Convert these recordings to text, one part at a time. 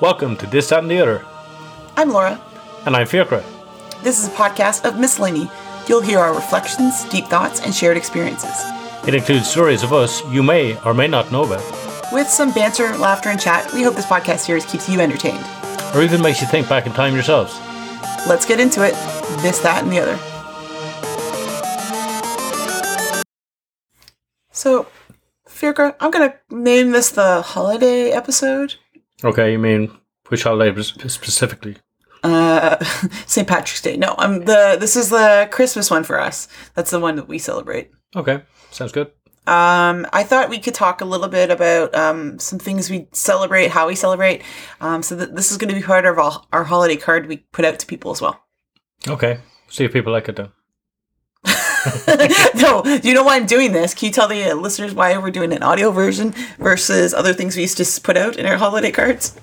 Welcome to This, That, and the Other. I'm Laura. And I'm Fiacra. This is a podcast of Miscellany. You'll hear our reflections, deep thoughts, and shared experiences. It includes stories of us you may or may not know about, With some banter, laughter, and chat, we hope this podcast series keeps you entertained. or even makes you think back in time yourselves. Let's get into it. This, that, and the other. So, Fiacra, I'm going to name this the holiday episode. Okay, you mean which holiday sp- specifically? Uh, St. Patrick's Day. No, I'm the. This is the Christmas one for us. That's the one that we celebrate. Okay, sounds good. Um, I thought we could talk a little bit about um, some things we celebrate, how we celebrate. Um, so that this is going to be part of our, our holiday card we put out to people as well. Okay, see if people like it then. no, you know why I'm doing this? Can you tell the uh, listeners why we're doing an audio version versus other things we used to put out in our holiday cards?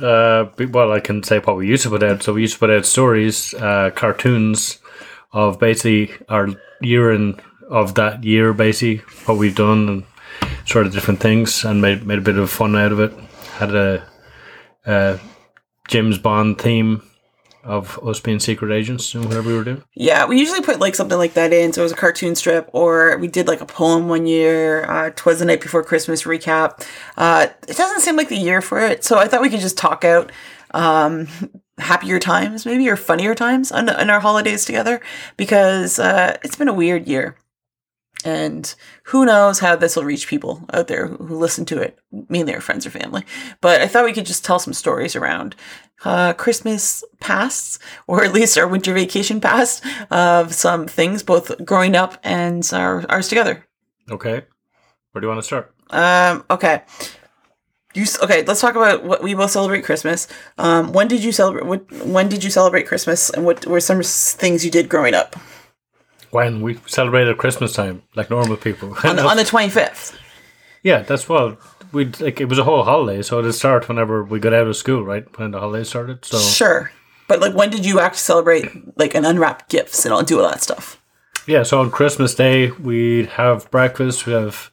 Uh, well, I can say what we used to put out. So we used to put out stories, uh, cartoons of basically our year in of that year, basically what we've done and sort of different things, and made made a bit of fun out of it. Had a, uh James Bond theme of us being secret agents and whatever we were doing. Yeah, we usually put like something like that in. So it was a cartoon strip, or we did like a poem one year. Uh, Twas the night before Christmas recap. Uh, it doesn't seem like the year for it, so I thought we could just talk out um, happier times, maybe or funnier times on, on our holidays together, because uh, it's been a weird year, and who knows how this will reach people out there who, listen to it, mainly our friends or family. But I thought we could just tell some stories around uh, Christmas pasts, or at least our winter vacation past, of some things, both growing up and our, ours together. Okay, where do you want to start? Um, okay. You, okay, let's talk about what we both celebrate Christmas. Um, when did you celebrate? What, when did you celebrate Christmas, and what were some things you did growing up When we celebrated Christmas time, like normal people. on the, on the twenty fifth? yeah, that's well. We like it was a whole holiday, so it'd start whenever we got out of school, right? When the holiday started. So Sure, but like, when did you actually celebrate, like, and unwrap gifts and all do all that stuff? Yeah, so on Christmas Day, we'd have breakfast. We'd have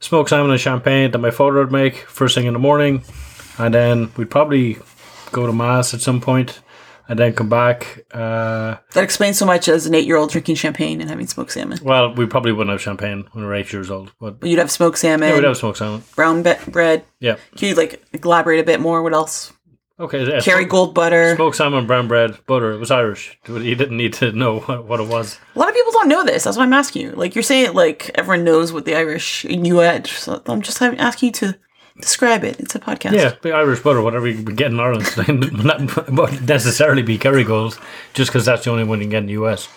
smoked salmon and champagne that my father would make first thing in the morning. And then we'd probably go to Mass at some point and then come back. Uh, That explains so much as an eight year old drinking champagne and having smoked salmon. well, we probably wouldn't have champagne when we were eight years old, but But you'd have smoked salmon, yeah, we'd have smoked salmon. brown be- bread. Yeah. Can you like elaborate a bit more? What else? Okay. Yeah, Kerrygold butter. Smoked salmon, brown bread, butter. It was Irish. You didn't need to know what, what it was. A lot of people don't know this. That's why I'm asking you. Like you're saying, like everyone knows what the Irish knew it. So I'm just having, asking you to describe it. It's a podcast. Yeah, the Irish butter, whatever you get in Ireland, not won't necessarily be Kerrygold, just because that's the only one you can get in the US.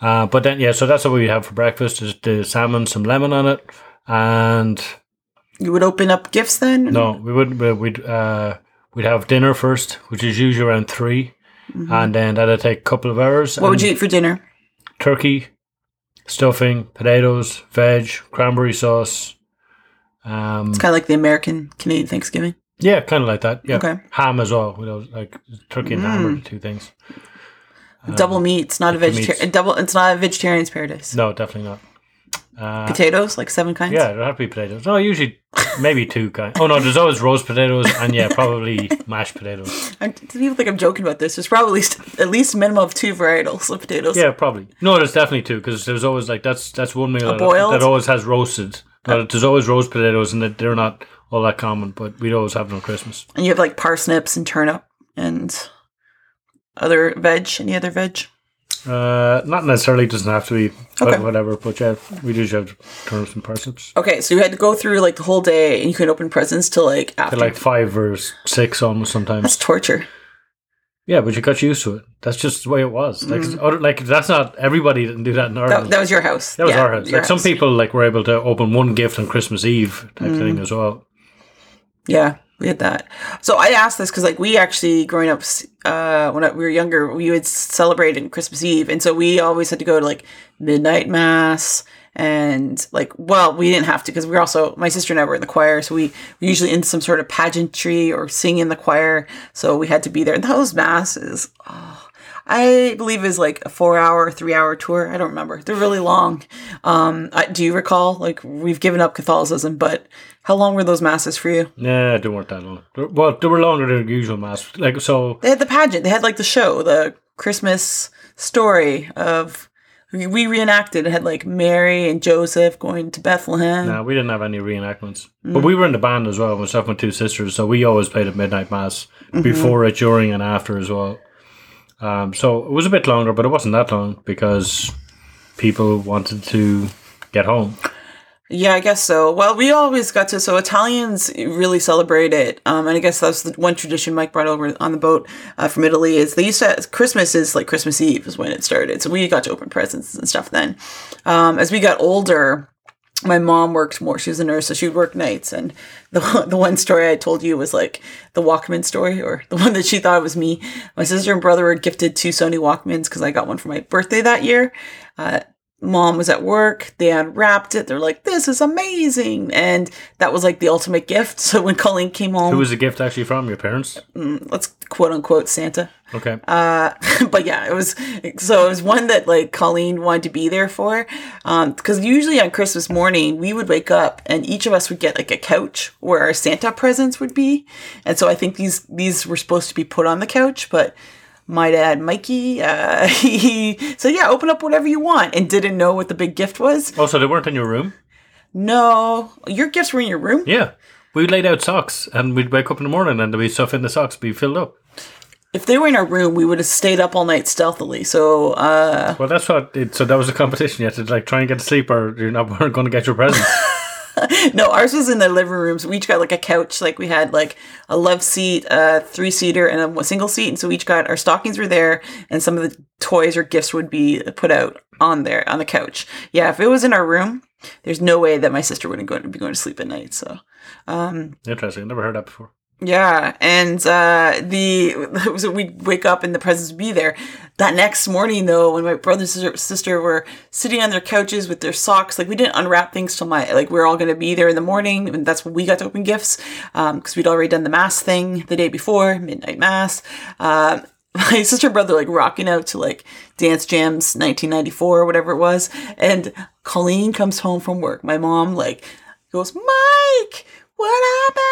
Uh, but then, yeah, so that's what we have for breakfast: is the salmon, some lemon on it, and You would open up gifts then. no, we would we- we'd uh, we'd have dinner first, which is usually around 3 and then that'd take a couple of hours. Mm-hmm. What would you eat for dinner? Turkey, stuffing, potatoes, veg, cranberry sauce. Um, It's kind of like the American Canadian Thanksgiving. Yeah, kind of like that. Yeah, Okay. ham as well. You know, like turkey and ham are the two things. double meat. It's not a vegetarian. Double. It's not a vegetarian's paradise. No, definitely not. Uh, Potatoes, like seven kinds. yeah, there have to be potatoes. No, usually maybe two kinds. Oh no, there's always roast potatoes and yeah, probably mashed potatoes. I'm, people think I'm joking about this. There's probably st- at least a minimum of two varietals of potatoes. Yeah, probably. No, there's definitely two because there's always like that's that's one meal that, that always has roasted. There's always roast potatoes and they're not all that common, but we'd always have them on Christmas. And you have like parsnips and turnip and other veg. Any other veg? Uh, not necessarily doesn't have to be but Okay. whatever, but yeah, we do have turnips and parsnips. Okay, so you had to go through like the whole day, and you couldn't open presents till like after. They're like five or six almost sometimes. That's torture. Yeah, but you got used to it. That's just the way it was. Like, it's other, like that's not everybody didn't do that in Ireland. That, that was your house. That was Yeah, our house. Like some people like were able to open one gift on Christmas Eve type thing as well. Yeah, we had that. So I asked this because like we actually growing up uh, when we were younger, we would celebrate in Christmas Eve, and so we always had to go to like midnight mass and like well we didn't have to because we were also my sister and I were in the choir so we were usually in some sort of pageantry or singing in the choir so we had to be there and those masses oh, I believe is like a four hour three hour tour I don't remember they're really long um I, do you recall like we've given up Catholicism but How long were those masses for you? yeah they weren't that long. Well, they were longer than usual mass. Like so, They had the pageant. They had like the show, the Christmas story of we reenacted. It had like Mary and Joseph going to Bethlehem. no, we didn't have any reenactments. But we were in the band as well. Myself and two sisters, so we always played at midnight mass before it, during, and after as well. Um, so it was a bit longer, but it wasn't that long because people wanted to get home. Yeah, I guess so. Well, we always got to so Italians really celebrate it, um, and I guess that's the one tradition Mike brought over on the boat uh, from Italy. Is they used to Christmas is like Christmas Eve is when it started, so we got to open presents and stuff then. Um, as we got older, my mom worked more. She was a nurse, so she would work nights. And the the one story I told you was like the Walkman story, or the one that she thought was me. My sister and brother were gifted two Sony Walkmans because I got one for my birthday that year. Uh, mom was at work. They unwrapped it. They're like, "This is amazing!" And that was like the ultimate gift. So when Colleen came home, Who was the gift actually from? Your parents? let's quote unquote Santa. Okay. Uh, but yeah, it was so it was one that like Colleen wanted to be there for. Um, because usually on Christmas morning we would wake up and each of us would get like a couch where our Santa presents would be, and so I think these these were supposed to be put on the couch, but my dad Mikey, uh, he said, "Yeah, open up whatever you want," and didn't know what the big gift was. oh, so they weren't in your room? No, your gifts were in your room. Yeah. We laid out socks and we'd wake up in the morning and there'd be stuff in the socks be filled up. If they were in our room, we would have stayed up all night stealthily. So, uh, Well, that's what it, so that was a competition. You had to like try and get to sleep or you're not going to get your present. No, ours was in the living rooms. We each got like a couch. Like we had like a love seat, a three seater, and a single seat. And so we each got our stockings were there, and some of the toys or gifts would be put out on there on the couch. Yeah, if it was in our room, there's no way that my sister wouldn't go be going to sleep at night. So um, Interesting. I've never heard that before. Yeah, and uh, the so we'd wake up and the presents would be there. That next morning, though, when my brother and sister, were sitting on their couches with their socks, like we didn't unwrap things till my like we are all going to be there in the morning, and that's when we got to open gifts because we'd already done the mass thing the day before, midnight mass. Um, my sister and brother like rocking out to like Dance Jams 1994 or whatever it was, and Colleen comes home from work. My mom like goes, Mike, what happened?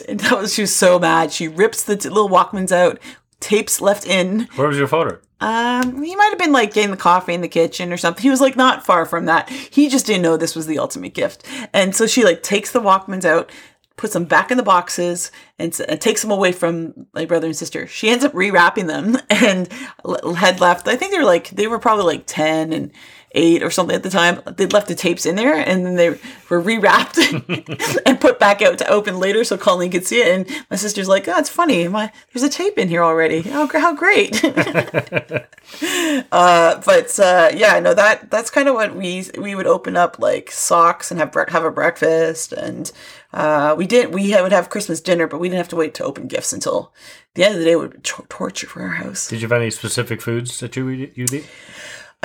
And that was she was so mad. She rips the t- little Walkmans out, tapes left in. Where was your father? Um, he might have been like getting the coffee in the kitchen or something. He was like not far from that. He just didn't know this was the ultimate gift. And so she like takes the Walkmans out, puts them back in the boxes, and, and takes them away from my brother and sister. She ends up rewrapping them and l- had left. I think they were like they were probably like ten and eight or something at the time. They'd left the tapes in there and then they were rewrapped and put back out to open later so Colleen could see it. And my sister's like, "Oh, it's funny. My there's a tape in here already. Oh, how great!" uh, but uh, yeah, no that that's kind of what we we would open up like socks and have bre- have a breakfast and uh, we did we would have Christmas dinner, but we didn't have to wait to open gifts until the end of the day. It would be tor- torture for our house. Did you have any specific foods that you you'd eat?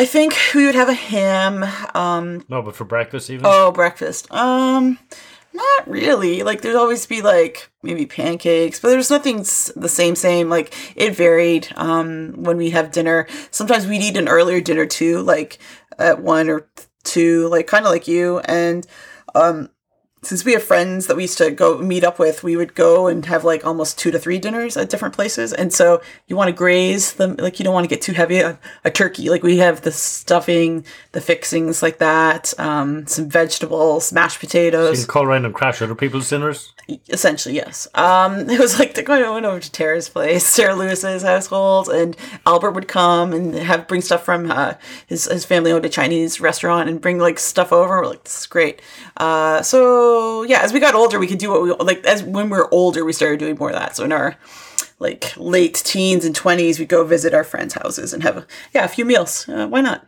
I think we would have a ham. Um, No, but for breakfast even. oh, breakfast. Um, not really. Like there'd always be like maybe pancakes, but there's nothing the same. Same like it varied. Um, when we have dinner, sometimes we'd eat an earlier dinner too, like at one or two, like kind of like you. And um, since we have friends that we used to go meet up with, we would go and have like almost two to three dinners at different places. And so you want to graze them, like you don't want to get too heavy. A, a turkey, like we have the stuffing, the fixings like that, um, some vegetables, mashed you potatoes. can call around and crash other people's dinners. Essentially, yes. Um, it was like the going went over to Tara's place, Sarah Lewis's household, and Albert would come and have bring stuff from uh, his his family owned a Chinese restaurant and bring like stuff over. We're like, this is great. Uh, so yeah, as we got older, we could do what we like. As when we're older, we started doing more of that. So in our like late teens and twenties, we go visit our friends' houses and have a, yeah a few meals. Uh, why not?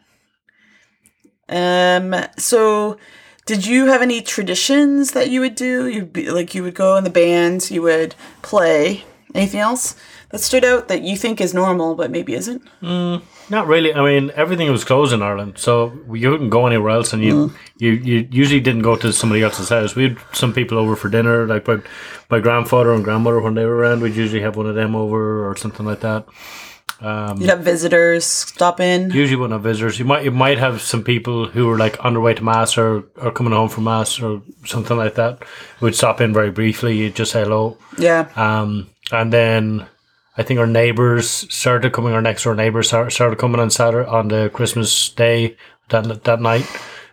Um. So, did you have any traditions that you would do? You be like you would go in the band, you would play. Anything else that stood out that you think is normal but maybe isn't? Mm, not really. I mean, everything was closed in Ireland, so you couldn't go anywhere else, and you mm. you, you usually didn't go to somebody else's house. We had some people over for dinner, like my, my grandfather and grandmother when they were around. We'd usually have one of them over or something like that. Um, You'd have visitors stop in. usually wouldn't have visitors. You might you might have some people who are like on their way to mass or, or coming home from mass or something like that. Would stop in very briefly. You'd just say hello. Yeah. Um, and then I think our neighbors started coming. Our next door neighbors started coming on Saturday on the Christmas day that that night.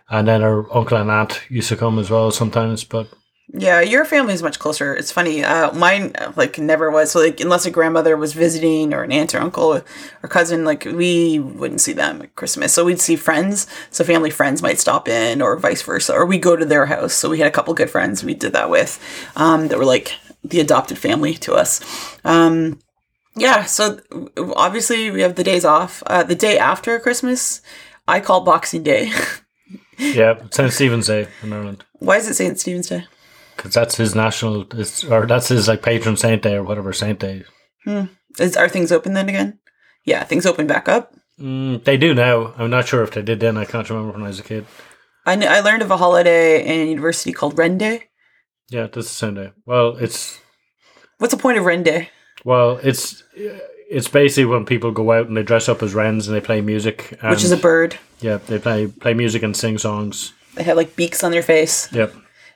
And then our uncle and aunt used to come as well sometimes. But Yeah, your family is much closer. It's funny. Uh, mine uh, like never was. So like unless a grandmother was visiting or an aunt or uncle or cousin, like we wouldn't see them at Christmas. So we'd see friends. So family friends might stop in or vice versa, or we go to their house. So we had a couple good friends we did that with, um, that were like the adopted family to us. Um, yeah. So obviously we have the days off. Uh, the day after Christmas, I call Boxing Day. yeah, St. Stephen's Day in Ireland. Why is it St. Stephen's Day? Because that's his national, it's, or that's his like patron saint day or whatever saint day. Is are things open then again? Yeah, things open back up. Mm, they do now. I'm not sure if they did then. I can't remember when I was a kid. I, kn- I learned of a holiday in university called Wren Day. Yeah, that's the same day. Well, it's What's the point of Wren Day? Well, it's it's basically when people go out and they dress up as wrens and they play music. And, Which is a bird. yeah. They play play music and sing songs. They have like beaks on their face Yep.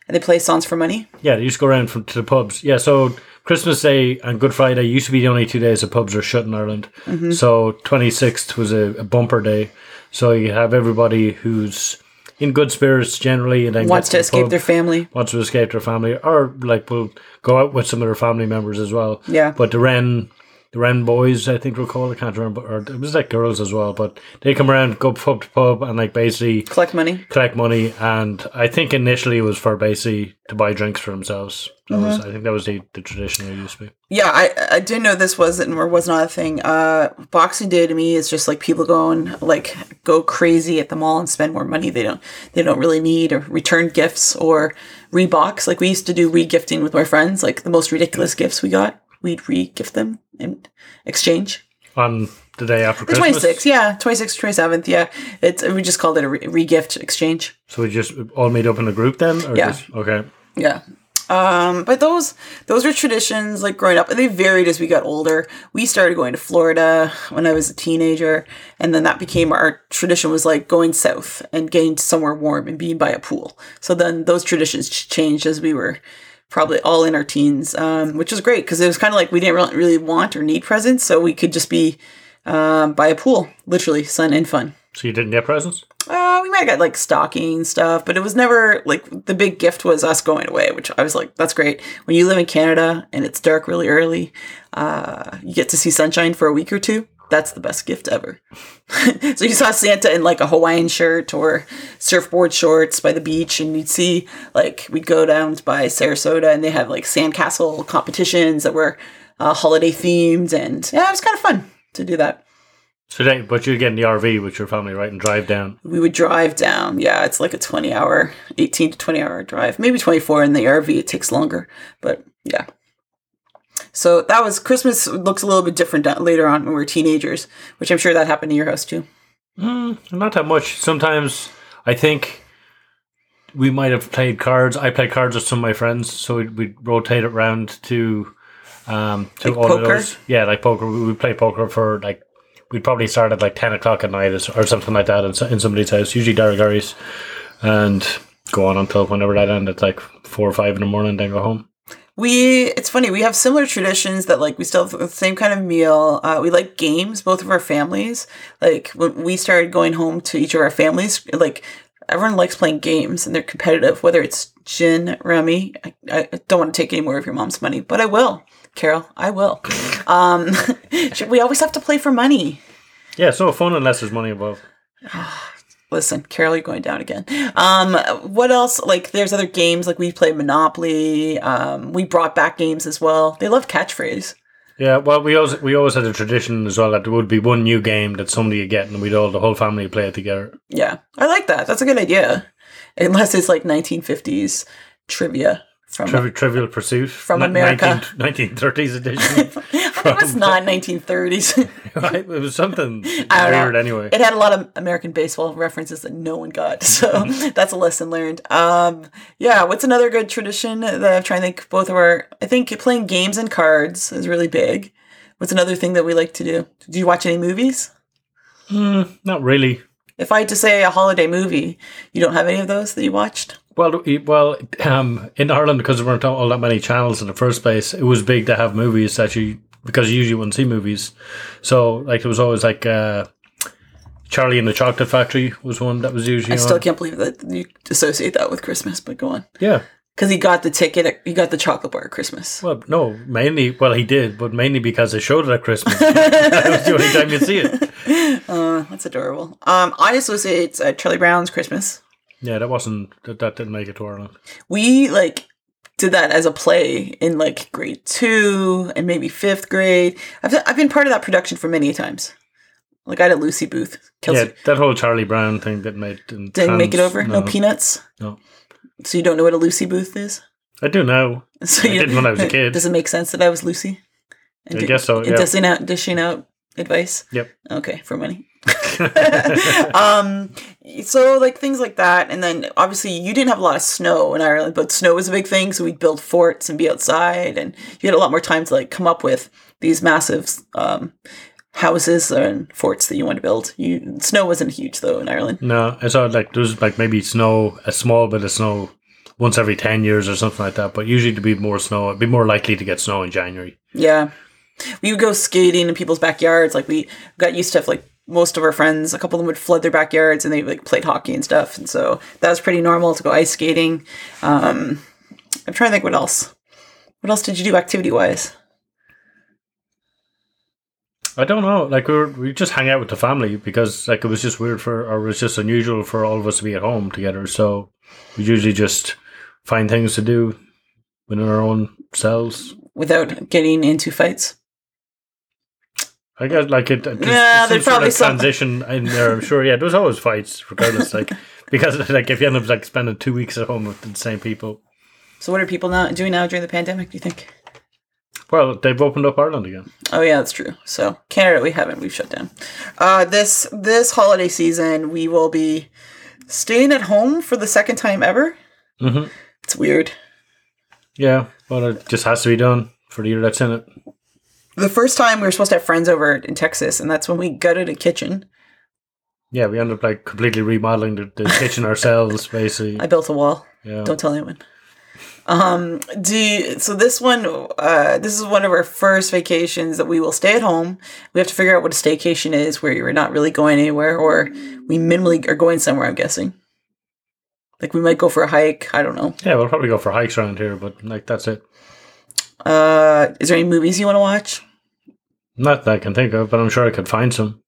And they play songs for money. Yeah, they used to go around from, to the pubs. Yeah, so Christmas Day and Good Friday used to be the only two days the pubs are shut in Ireland. Mm-hmm. So 26th was a, a bumper day. So you have everybody who's in good spirits generally and then Wants to the escape pub, their family. wants to escape their family or like will go out with some of their family members as well. Yeah. But the Wren the Wren boys, I think they're called, I can't remember, or it was like girls as well, but they come around, go pub to pub and like basically Collect money. collect money, and I think initially it was for basically to buy drinks for themselves. That was, I think that was the, the tradition it used to be. Yeah, I I didn't know this wasn't or was not a thing. Uh, Boxing Day to me is just like people going like go crazy at the mall and spend more money they don't they don't really need or return gifts or rebox. Like we used to do regifting with my friends. Like the most ridiculous gifts we got, we'd re-gift them exchange. On the day after The Christmas, 26th, yeah, 26th, 27th, yeah. It's we just called it a re- re-gift exchange. so we just all meet up in a group then, or Yeah. just okay. Yeah. Um, but those those were traditions like growing up, and they varied as we got older. We started going to Florida when I was a teenager, and then that became our tradition was like going south and getting somewhere warm and being by a pool. So then those traditions changed as we were probably all in our teens, um, which was great because it was kind of like we didn't really, really want or need presents, so we could just be um, by a pool, literally sun and fun. So you didn't get presents? Uh, we might have got like stocking stuff, but it was never like the big gift was us going away, which I was like, that's great. When you live in Canada and it's dark really early, uh, you get to see sunshine for a week or two. That's the best gift ever. so you saw Santa in like a Hawaiian shirt or surfboard shorts by the beach, and you'd see like we'd go down by Sarasota and they have like sandcastle competitions that were uh, holiday themed, and yeah, it was kind of fun to do that. So but you get in the RV with your family, right, and drive down. we would drive down. Yeah, it's like a 20 hour, 18 to 20 hour drive. Maybe 24 in the RV. It takes longer, but yeah. So that was Christmas looks a little bit different later on when we are teenagers, which I'm sure that happened in your house too. Mm, not that much. Sometimes I think we might have played cards. I played cards with some of my friends, so we'd, we'd rotate it around to um to Like all poker? of those. Yeah, like poker. We would play poker for like we'd probably start at like ten o'clock at night or or something like that in, in somebody's house, usually Derek Gary's, and go on until whenever that ended, like four or five in the morning, then go home. We it's funny we have similar traditions that like we still have the same kind of meal. Uh, we like games, both of our families. Like when we started going home to each of our families, like everyone likes playing games and they're competitive. Whether it's gin, rummy, I, I don't want to take any more of your mom's money, but I will, Carol. I will. Um, we always have to play for money. Yeah, it's no fun unless there's money involved. Listen, Carol, you're going down again. Um, what else? Like, there's other games. Like we play Monopoly. Um, we brought back games as well. They love catchphrase. Yeah, well, we always we always had a tradition as well that there would be one new game that somebody would get, and we'd all the whole family play it together. Yeah, I like that. That's a good idea. Unless it's like 1950s trivia from. Trivial, Trivial Pursuit From ni- America. 19, 1930s edition. it was not 1930s. Right? it was something I don't know. weird anyway. It had a lot of American baseball references that no one got, so that's a lesson learned. Um, yeah, what's another good tradition that I'm trying to think? Both of our, I think playing games and cards is really big. What's another thing that we like to do? Do you watch any movies? Mm, not really. If I had to say a holiday movie, you don't have any of those that you watched? Well, well, um, in Ireland because there weren't all that many channels in the first place, it was big to have movies that you because you usually wouldn't see movies. So like it was always like uh, Charlie and the Chocolate Factory was one that was usually I on. still can't believe that you associate that with Christmas, but go on. yeah. Because he got the ticket, at, he got the chocolate bar at Christmas. Well, no, mainly. Well, he did, but mainly because they showed it at Christmas. that was the only time you see it. Uh, that's adorable. Um, I associate uh, Charlie Brown's Christmas. Yeah, that wasn't that, that didn't make it to Ireland. We like did that as a play in like grade two and maybe fifth grade. I've I've been part of that production for many times. Like I had a Lucy Booth. Kelsey Yeah, that whole Charlie Brown thing that made didn't, didn't make it over. No. peanuts. No. So you don't know what a Lucy Booth is? I do now. So I you- didn't when I was a kid. Does it make sense that I was Lucy? And I guess so, yeah. Dishing out, dishing out advice. Yep. Okay, for money. um, so like things like that, and then obviously you didn't have a lot of snow in Ireland, but snow was a big thing, so we'd build forts and be outside, and you had a lot more time to like come up with these massive um, houses and forts that you want to build. You snow wasn't huge though in Ireland. No, I saw like there was like maybe snow, a small bit of snow once every 10 years or something like that. But usually to be more snow, it'd be more likely to get snow in January. Yeah. We would go skating in people's backyards. Like we got used to have like most of our friends, a couple of them would flood their backyards and they like played hockey and stuff. And so that was pretty normal to go ice skating. Um, I'm trying to think what else. What else did you do activity wise? I don't know. Like we were, we just hang out with the family because like it was just weird for, or it was just unusual for all of us to be at home together. So we usually just find things to do within our own selves. Without getting into fights. I guess like it. there's Yeah, some there's sort probably of some- transition in there. I'm sure. Yeah, there's always fights, regardless. Like because like if you end up like spending two weeks at home with the same people, So what are people now doing now during the pandemic, do you think? well, they've opened up Ireland again. Oh yeah, that's true. So Canada, we haven't. We've shut down. Uh, this this holiday season, we will be staying at home for the second time ever. Mhm. It's weird. Yeah, but it just has to be done for the year that's in it. The first time we were supposed to have friends over in Texas, and that's when we gutted a kitchen. Yeah, we ended up like completely remodeling the, the kitchen ourselves, basically. I built a wall. Yeah. Don't tell anyone. Um, do you, so this one, uh, this is one of our first vacations that we will stay at home. We have to figure out what a staycation is, where you're not really going anywhere, or we minimally are going somewhere. I'm guessing. Like we might go for a hike. I don't know. Yeah, we'll probably go for hikes around here, but like that's it. Uh, is there any movies you want to watch? Not that I can think of, but I'm sure I could find some.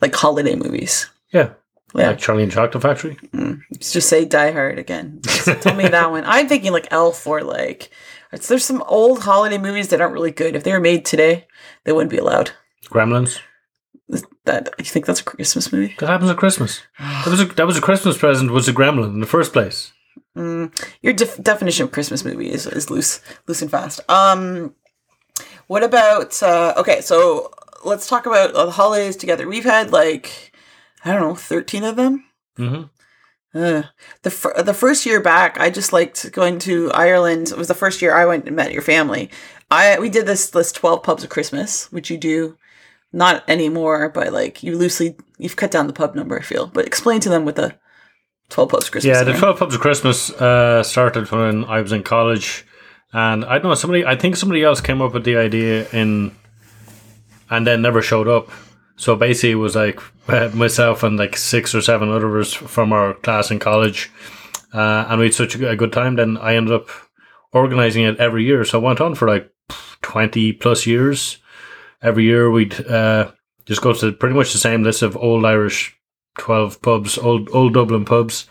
Like holiday movies? Yeah, Yeah. like Charlie and Chocolate Factory. Let's just say Die Hard again. Just tell me that one. I'm thinking like Elf or like. It's, there's some old holiday movies that aren't really good. If they were made today, they wouldn't be allowed. Gremlins. That you think that's a Christmas movie? That happens at Christmas. That was a that was a Christmas present. Was a gremlin in the first place. Your def- definition of Christmas movie is, is loose, loose and fast. Um, what about? Uh, okay, so let's talk about the holidays together. We've had like I don't know, thirteen of them. Mm-hmm. Uh, the fir- the first year back, I just liked going to Ireland. It was the first year I went and met your family. I we did this this twelve pubs of Christmas, which you do not anymore, but like you loosely you've cut down the pub number. I feel, but explain to them what the twelve pubs of Christmas. Yeah, the. Twelve Pubs of Christmas uh, started when I was in college, and I don't know somebody. I think somebody else came up with the idea in, and then never showed up. So basically, it was like myself and like six or seven others from our class in college, uh, and we had such a good- time. Then I ended up organizing it every year. So I went on for like twenty plus years. Every year we'd uh, just go to pretty much the same list of old Irish twelve pubs, old old Dublin pubs,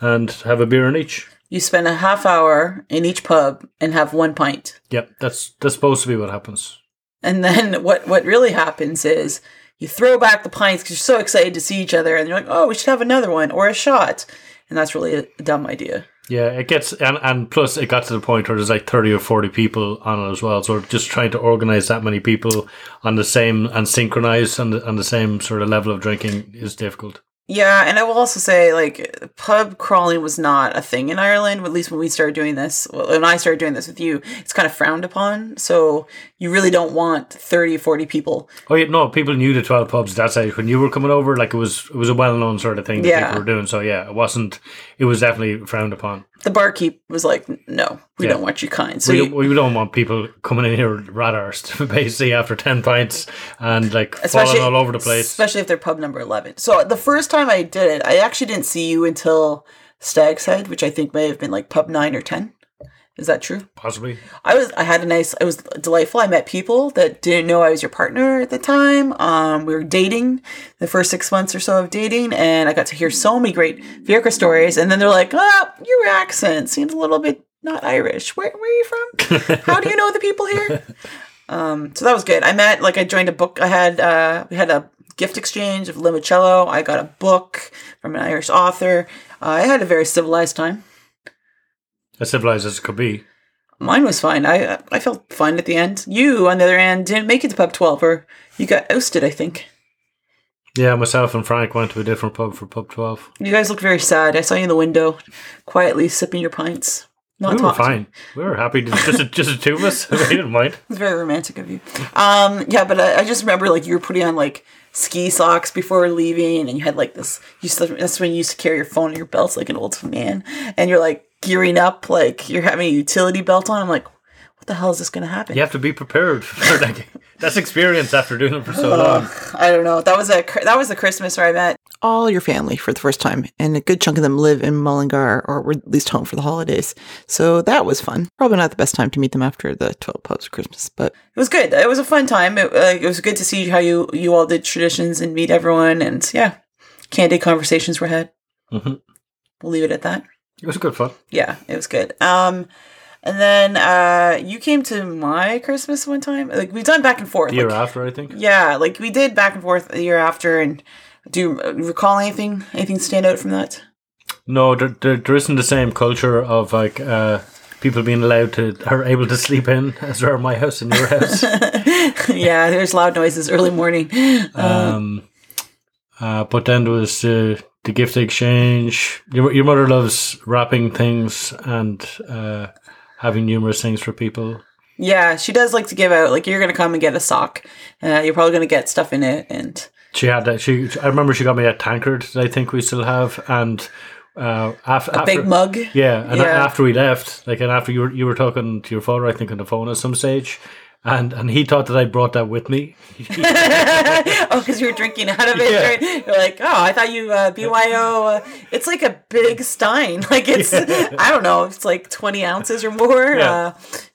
and have a beer in each. You spend a half hour in each pub and have one pint. Yep, that's that's supposed to be what happens. And then what what really happens is you throw back the pints because you're so excited to see each other, and you're like, oh, we should have another one or a shot. And that's really a, a dumb idea. Yeah, it gets and and plus it got to the point where there's like thirty or forty people on it as well. So just trying to organize that many people on the same and synchronize on the on the same sort of level of drinking is difficult. Yeah, and I will also say, like, pub crawling was not a thing in Ireland, at least when we started doing this. When I started doing this with you, it's kind of frowned upon. So you really don't want 30, 40 people. Oh yeah, no, people knew the twelve pubs that side when you were coming over. Like it was, it was a well known sort of thing that Yeah. people were doing. So yeah, it wasn't. It was definitely frowned upon. The barkeep was like, no, we Yeah. don't want you kind. So we, you, we don't want people coming in here rat-arsed, basically after ten pints and like especially falling all over the place. especially if they're pub number 11. So the first time I did it, I actually didn't see you until Stag's Head, which I think may have been like pub 9 or 10. Is that true? Possibly. I was I had a nice it was delightful. I met people that didn't know I was your partner at the time. Um we were dating the first six months or so of dating and I got to hear so many great Fiacra stories and then they're like, ah, your accent seems a little bit not Irish. Where where are you from? How do you know the people here? Um so that was good. I met like I joined a book I had uh we had a gift exchange of limoncello. I got a book from an Irish author. Uh, I had a very civilized time. As civilized as it could be. Mine was fine. I I felt fine at the end. You, on the other hand, didn't make it to pub twelve, or you got ousted. I think Yeah, myself and Frank went to a different pub for pub twelve. you guys looked very sad. I saw you in the window, quietly sipping your pints. Not We were fine. We were happy. To, just just the two of us. we didn't mind. It's very romantic of you. Um, yeah, but I, I just remember like you were putting on like ski socks before leaving, and you had like this. You used to, that's when you used to carry your phone in your belt like an old man, and you're like gearing up like you're having a utility belt on. I'm like, what the hell is this going to happen? You have to be prepared for that. That's experience after doing it for so long. I don't know. That was a that was the Christmas where I met all your family for the first time, and a good chunk of them live in Mullingar or were at least home for the holidays. So that was fun. Probably not the best time to meet them after the twelve pubs of Christmas, but it was good. It was a fun time. It, uh, it was good to see how you you all did traditions and meet everyone, and yeah, candid conversations were had. Mhm. We'll leave it at that. It was good fun. Yeah, it was good. Um, and then uh, you came to my Christmas one time. Like we've done back and forth. The year like, after, I think. yeah, like we did back and forth the year after. And do you recall anything? Anything stand out from that? No, there, there, there isn't the same culture of like uh, people being allowed to are able to sleep in as there are my house and your house. yeah, there's loud noises early morning. um, uh, but then there was uh, the gift exchange. Your your mother loves wrapping things and uh, having numerous things for people. Yeah, she does like to give out. Like you're gonna come and get a sock. Uh, you're probably gonna get stuff in it, and She had that. She I remember she got me a tankard that I think we still have, and uh, after a big mug. Yeah, and Yeah. after we left, like, and after you were you were talking to your father, I think on the phone at some stage, and and he thought that I brought that with me. oh, because you were drinking out of it. Yeah. Right? You're like, oh, I thought you uh, BYO. Uh, it's like a big stein. Like it's, I don't know, it's like 20 ounces or more. Yeah. Uh,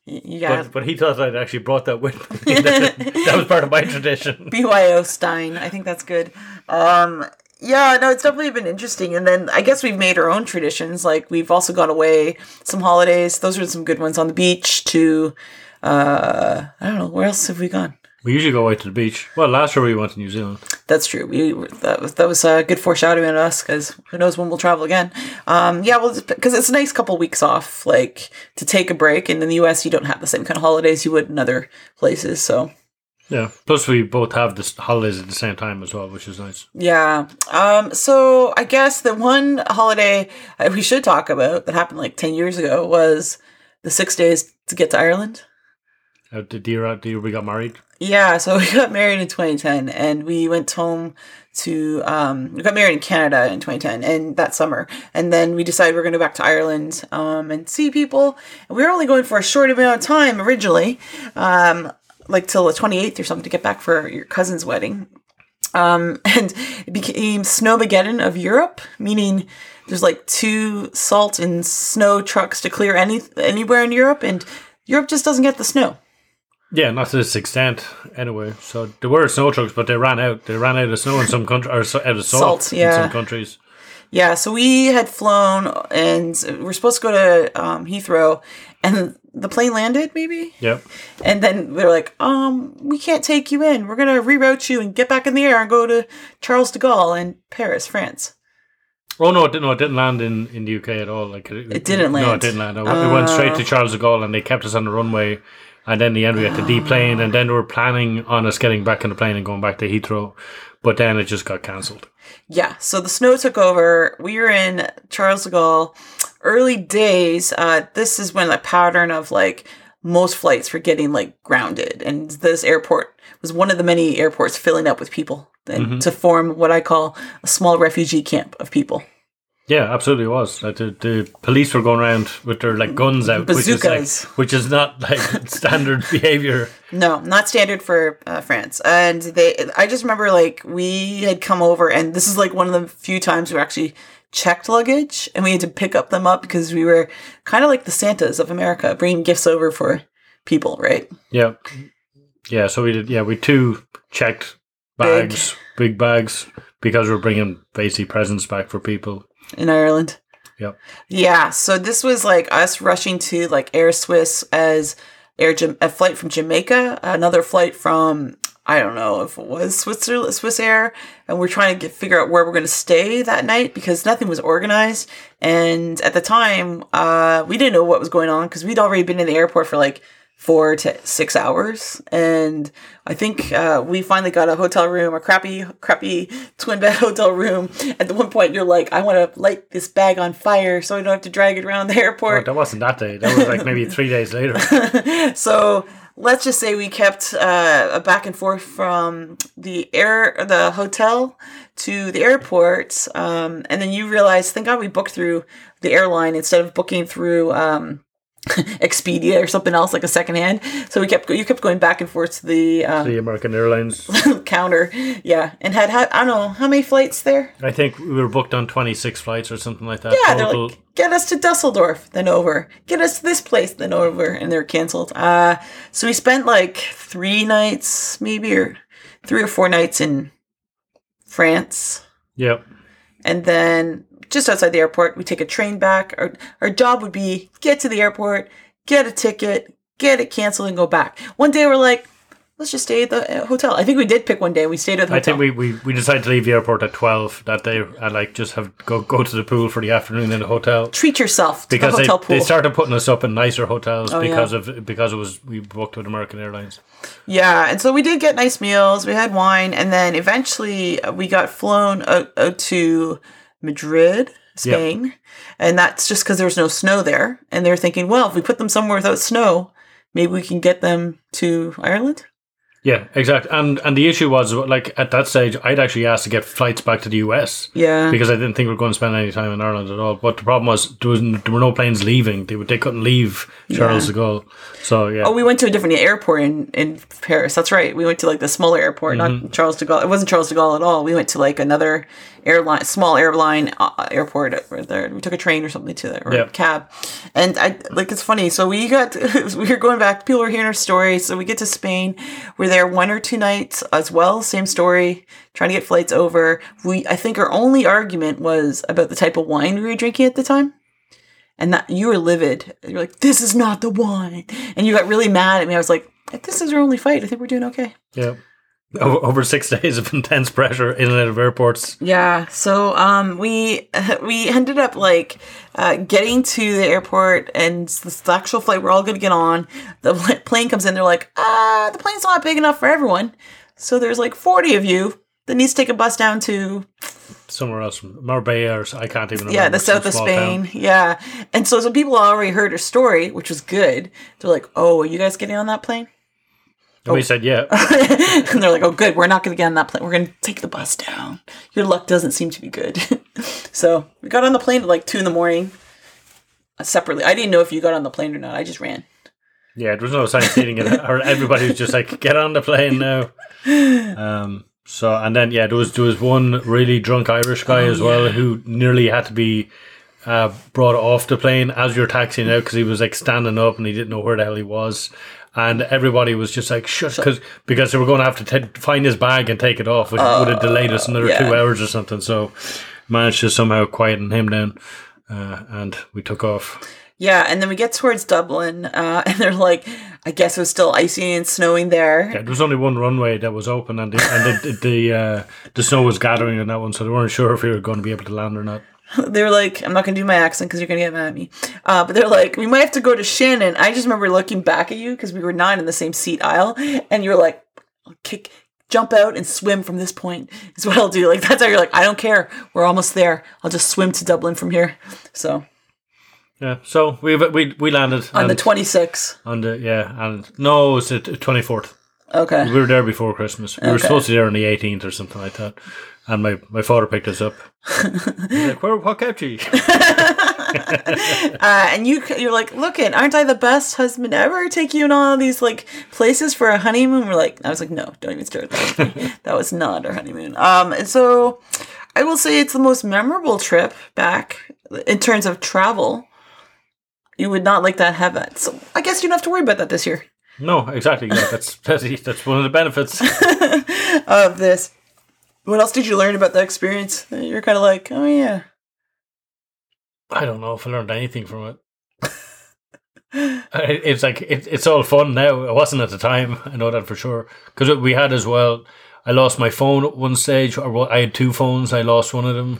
y- you got But, but he thought I'd actually brought that with me. that, that was part of my tradition. BYO Stein. I think that's good. Um, yeah, no, it's definitely been interesting. And then I guess we've made our own traditions. Like we've also gone away some holidays. Those are some good ones on the beach. To uh, I don't know where else have we gone. We usually go out to the beach. Well, last year we went to New Zealand. That's true. We that was that was a good foreshadowing of us because who knows when we'll travel again. Um, yeah, well, because it's a nice couple weeks off, like to take a break. And in the U.S., you don't have the same kind of holidays you would in other places. So Yeah. Plus, we both have the holidays at the same time as well, which is nice. Yeah. Um, so I guess the one holiday we should talk about that happened like 10 years ago was the six days to get to Ireland. Uh, the year, the year we got married. Yeah. So we got married in 2010 and we went home to, um, we got married in Canada in 2010 and that summer. And then we decided we are going to go back to Ireland, um, and see people. And we were only going for a short amount of time originally, um, like till the 28th or something to get back for your cousin's wedding. Um, and it became Snowmageddon of Europe, meaning there's like two salt and snow trucks to clear any anywhere in Europe, and Europe just doesn't get the snow. Yeah, not to this extent, anyway. So there were snow trucks, but they ran out. They ran out of snow in some countries, or so- out of salt, Salt, in yeah. some countries. Yeah, so we had flown, and we're supposed to go to um, Heathrow, and the plane landed, maybe, Yep. and then they're like, "Um, we can't take you in. We're gonna reroute you and get back in the air and go to Charles de Gaulle in Paris, France." Oh no, it didn't, no, it didn't land in, in the UK at all. Like It didn't land. No, it didn't land. It, went- it went straight to Charles de Gaulle, and they kept us on the runway and then in the end we had to deplane, and then we were planning on us getting back on the plane and going back to Heathrow, but then it just got cancelled. Yeah, so the snow took over. We were in Charles de Gaulle, early days. Uh, this is when the pattern of like most flights were getting like grounded, and this airport was one of the many airports filling up with people, and to form what I call a small refugee camp of people. Yeah, absolutely it was. Like the, the police were going around with their like guns out, which is like Bazookas. which is not like standard behavior. No, not standard for uh, France. And they, I just remember like we had come over, and this is like one of the few times we actually checked luggage, and we had to pick up them up because we were kind of like the Santas of America, bringing gifts over for people, right? Yeah, yeah. So we did. Yeah, we two checked bags, big, bags, because we're bringing basically presents back for people. In Ireland. Yep. Yeah, so this was like us rushing to like Air Swiss as Air Jam- a flight from Jamaica, another flight from I don't know if it was Switzerland, Swiss Air, and we're trying to get figure out where we're going to stay that night because nothing was organized. And at the time, uh, we didn't know what was going on because we'd already been in the airport for like four to six hours, and I think uh, we finally got a hotel room, a crappy, crappy twin bed hotel room. At the one point, you're like, I want to light this bag on fire so I don't have to drag it around the airport. that wasn't that day. That was like maybe three days later. so let's just say we kept uh, a back and forth from the air the hotel to the airport um, and then you realize thank god we booked through the airline instead of booking through um, Expedia or something else like a secondhand. So we kept you kept going back and forth to the uh, the American Airlines. counter, yeah, and had, had I don't know how many flights there. I think we were booked on twenty six flights or something like that. Yeah, they're like, get us to Dusseldorf, then over. Get us to this place, then over. And they're canceled. Uh, so we spent like three nights, maybe, or three or four nights in France. Yep. And then just outside the airport, we take a train back. Our, our job would be get to the airport, get a ticket, get it canceled, and go back. One day we're like, let's just stay at the uh, hotel. I think we did pick one day. We stayed at the hotel. I think we, we, we decided to leave the airport at twelve that day and like just have go go to the pool for the afternoon in the hotel. Treat yourself to Because the they, hotel pool. they started putting us up in nicer hotels Oh, yeah. because of because it was we booked with American Airlines. Yeah, and so we did get nice meals. We had wine, and then eventually we got flown out, out to Madrid, Spain, and that's just because there's no snow there. And they're thinking, well, if we put them somewhere without snow, maybe we can get them to Ireland. Yeah, exactly. And and the issue was like at that stage, I'd actually asked to get flights back to the US Yeah, because I didn't think we were going to spend any time in Ireland at all. But the problem was there was there were no planes leaving. They would- they couldn't leave Charles de Gaulle. So yeah, Oh, we went to a different airport in, in Paris. That's right. We went to like the smaller airport, Mm-hmm. not Charles de Gaulle. It wasn't Charles de Gaulle at all. We went to like another airline, small airline uh, airport there. We took a train or something to there or a cab. And I like it's funny. So we got we were going back. People were hearing our story. So we get to Spain. We're there one or two nights as well. Same story. Trying to get flights over. We I think our only argument was about the type of wine we were drinking at the time and that you were livid. You're like, "This is not the wine," and you got really mad at me. I was like, "If this is our only fight, I think we're doing okay." yeah. Over, six days of intense pressure in and out of airports. Yeah. So um, we we ended up like uh, getting to the airport, and the actual flight we're all going to get on. The plane comes in. They're like, "Ah, the plane's not big enough for everyone." So there's like 40 of you that needs to take a bus down to Somewhere else, Marbella or I can't even remember. yeah the south of Spain. town. Yeah, and so some people already heard her story, which was good. They're like, "Oh, are you guys getting on that plane?" And we said, yeah. and they're like, "Oh, good. We're not going to get on that plane. We're going to take the bus down. Your luck doesn't seem to be good." so we got on the plane at like two in the morning. uh, Separately, I didn't know if you got on the plane or not. I just ran. Yeah, there was no sign sightseeing, and or everybody was just like, "Get on the plane now." Um. So and then yeah, there was there was one really drunk Irish guy Oh, as well who nearly had to be uh, brought off the plane as you're taxiing out because he was like standing up and he didn't know where the hell he was. And everybody was just like, "Shut!" Because because they were going to have to t- find his bag and take it off, which would have delayed us another yeah. two hours or something. So managed to somehow quieten him down, uh, and we took off. Yeah, and then we get towards Dublin, uh, and they're like, I guess it was still icy and snowing there. Yeah, there was only one runway that was open, and the and the the, the, uh, the snow was gathering on that one, so they weren't sure if we were going to be able to land or not. they're like, I'm not gonna do my accent because you're gonna get mad at me. Uh, but they're like, we might have to go to Shannon. I just remember looking back at you because we were not in the same seat aisle, and you were like, kick, jump out and swim from this point is what I'll do. Like that's how you're like, I don't care. We're almost there. I'll just swim to Dublin from here. So Yeah. So we we we landed on the 26th. on the yeah and no, it was the twenty fourth. Okay. We were there before Christmas. We were supposed to be there on the 18th or something like that. And my, my father picked us up. He's like, Where, what kept you? Uh, and you you're like, look it, aren't I the best husband ever? Take you in all these like places for a honeymoon. We're like, I was like, no, don't even start that. that was not our honeymoon. Um, and so I will say it's the most memorable trip back in terms of travel. You would not like that have that. So I guess you don't have to worry about that this year. No, exactly. That's, that's that's one of the benefits. of this. What else did you learn about the experience? that You're kind of like, oh yeah. I don't know if I learned anything from it. It's like it, it's all fun now. It wasn't at the time. I know that for sure because we had as well. I lost my phone at one stage, or I had two phones. I lost one of them,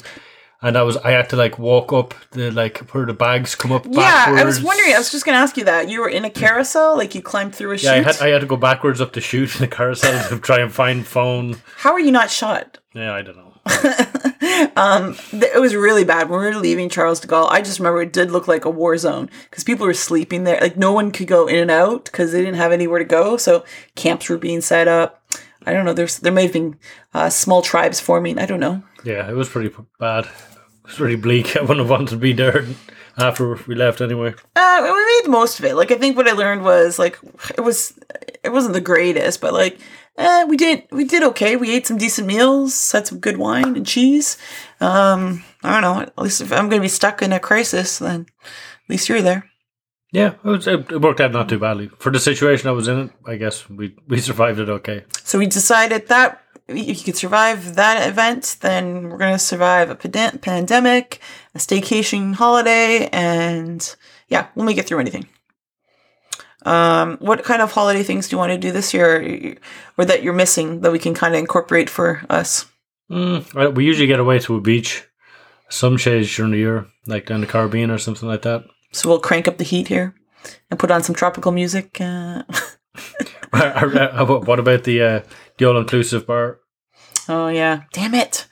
and I was I had to like walk up the like where the bags come up. Yeah, I was wondering. I was just gonna ask you that. You were in a carousel, like you climbed through a chute. Yeah, I had I had to go backwards up the chute in the carousel to try and find phone. How are you not shot? Yeah, I don't know. Th- It was really bad when we were leaving Charles de Gaulle. I just remember it did look like a war zone because people were sleeping there. Like no one could go in and out because they didn't have anywhere to go. So camps were being set up. I don't know. There's there may have been uh, small tribes forming. I don't know. Yeah, it was pretty bad. It was really bleak. I wouldn't have wanted to be there after we left anyway. Uh, we made the most of it. Like I think what I learned was like it was it wasn't the greatest, but like eh, we did we did okay. We ate some decent meals, had some good wine and cheese. Um, I don't know. At least if I'm going to be stuck in a crisis, then at least you're there. Yeah, it, was, it worked out not too badly for the situation I was in. I guess we we survived it okay. So we decided that if you could survive that event, then we're going to survive a pande- pandemic, a staycation holiday, and yeah, we'll make it through anything. Um, what kind of holiday things do you want to do this year, or that you're missing that we can kind of incorporate for us? Mm, we usually get away to a beach, some shades during the year, like down the Caribbean or something like that. So we'll crank up the heat here and put on some tropical music. Uh, what about the uh, the all inclusive bar? oh yeah, damn it!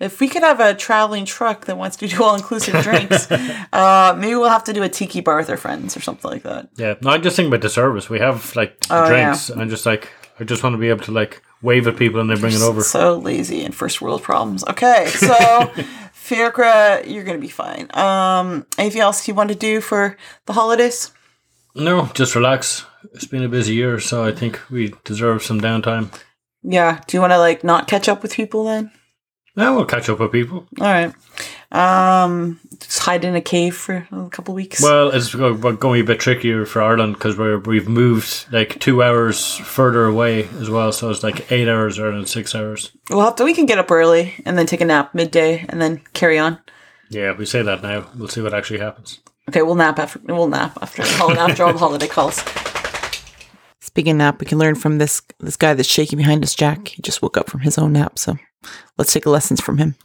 If we could have a traveling truck that wants to do all inclusive drinks, uh, maybe we'll have to do a tiki bar with our friends or something like that. Yeah, no, I'm just thinking about the service. We have like Oh, drinks, and I'm just like I just want to be able to like wave at people and they bring it over. So lazy and first world problems. Okay, so Fiacra, you're gonna be fine. Um, anything else you want to do for the holidays? No, just relax. It's been a busy year, so I think we deserve some downtime. Yeah. Do you want to like not catch up with people then? Now we'll catch up with people. All right. Um, just hide in a cave for a couple weeks. Well, it's go- going to be a bit trickier for Ireland because we're we've moved like two hours further away as well, so it's like eight hours rather than six hours. we'll have to. We can get up early and then take a nap midday and then carry on. Yeah, we say that now. We'll see what actually happens. Okay, we'll nap after. We'll nap after after all the holiday calls. Speaking of nap, we can learn from this this guy that's shaking behind us, Jack. He just woke up from his own nap, so let's take lessons from him.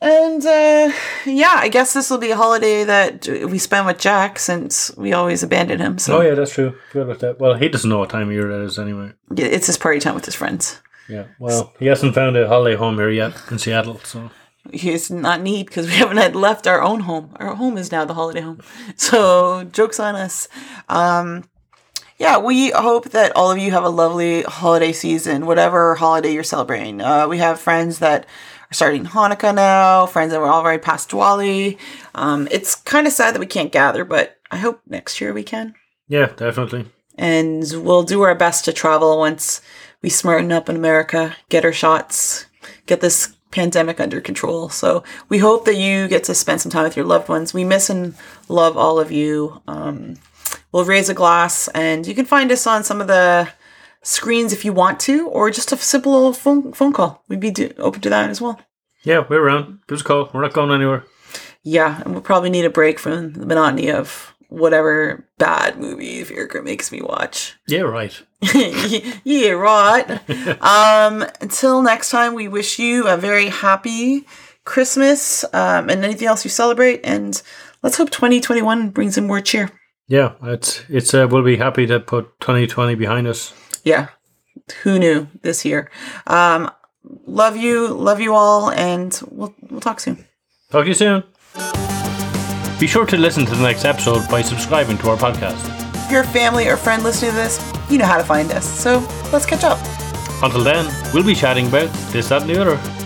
And uh, yeah, I guess this will be a holiday that we spend with Jack since we always abandon him. So Oh yeah, that's true. Forgot about that. Well, he doesn't know what time of year that is anyway. it's his party time with his friends. Yeah. Well, he hasn't found a holiday home here yet in Seattle, so He's not need because we haven't had left our own home. Our home is now the holiday home. So jokes on us. Um, yeah, we hope that all of you have a lovely holiday season, whatever holiday you're celebrating. Uh, we have friends that are starting Hanukkah now, friends that were already past Diwali. Um, it's kind of sad that we can't gather, but I hope next year we can. yeah, definitely. And we'll do our best to travel once we smarten up in America, get our shots, get this pandemic under control. So we hope that you get to spend some time with your loved ones. We miss and love all of you. Um, we'll raise a glass, and you can find us on some of the screens if you want to, or just a simple little phone phone call. We'd be do- open to that as well. Yeah, we're around. Give us a call. We're not going anywhere. Yeah, and we'll probably need a break from the monotony of whatever bad movie Fiacra makes me watch. Yeah, right. yeah, right. um, until next time, we wish you a very happy Christmas um, and anything else you celebrate. And let's hope 2021 brings in more cheer. Yeah, it's it's. Uh, we'll be happy to put 2020 behind us. Yeah, who knew this year? Um, love you, love you all, and we'll we'll talk soon. Talk to you soon. Be sure to listen to the next episode by subscribing to our podcast. If you're a family or friend listening to this, you know how to find us. So let's catch up. Until then, we'll be chatting about this, that, and the other.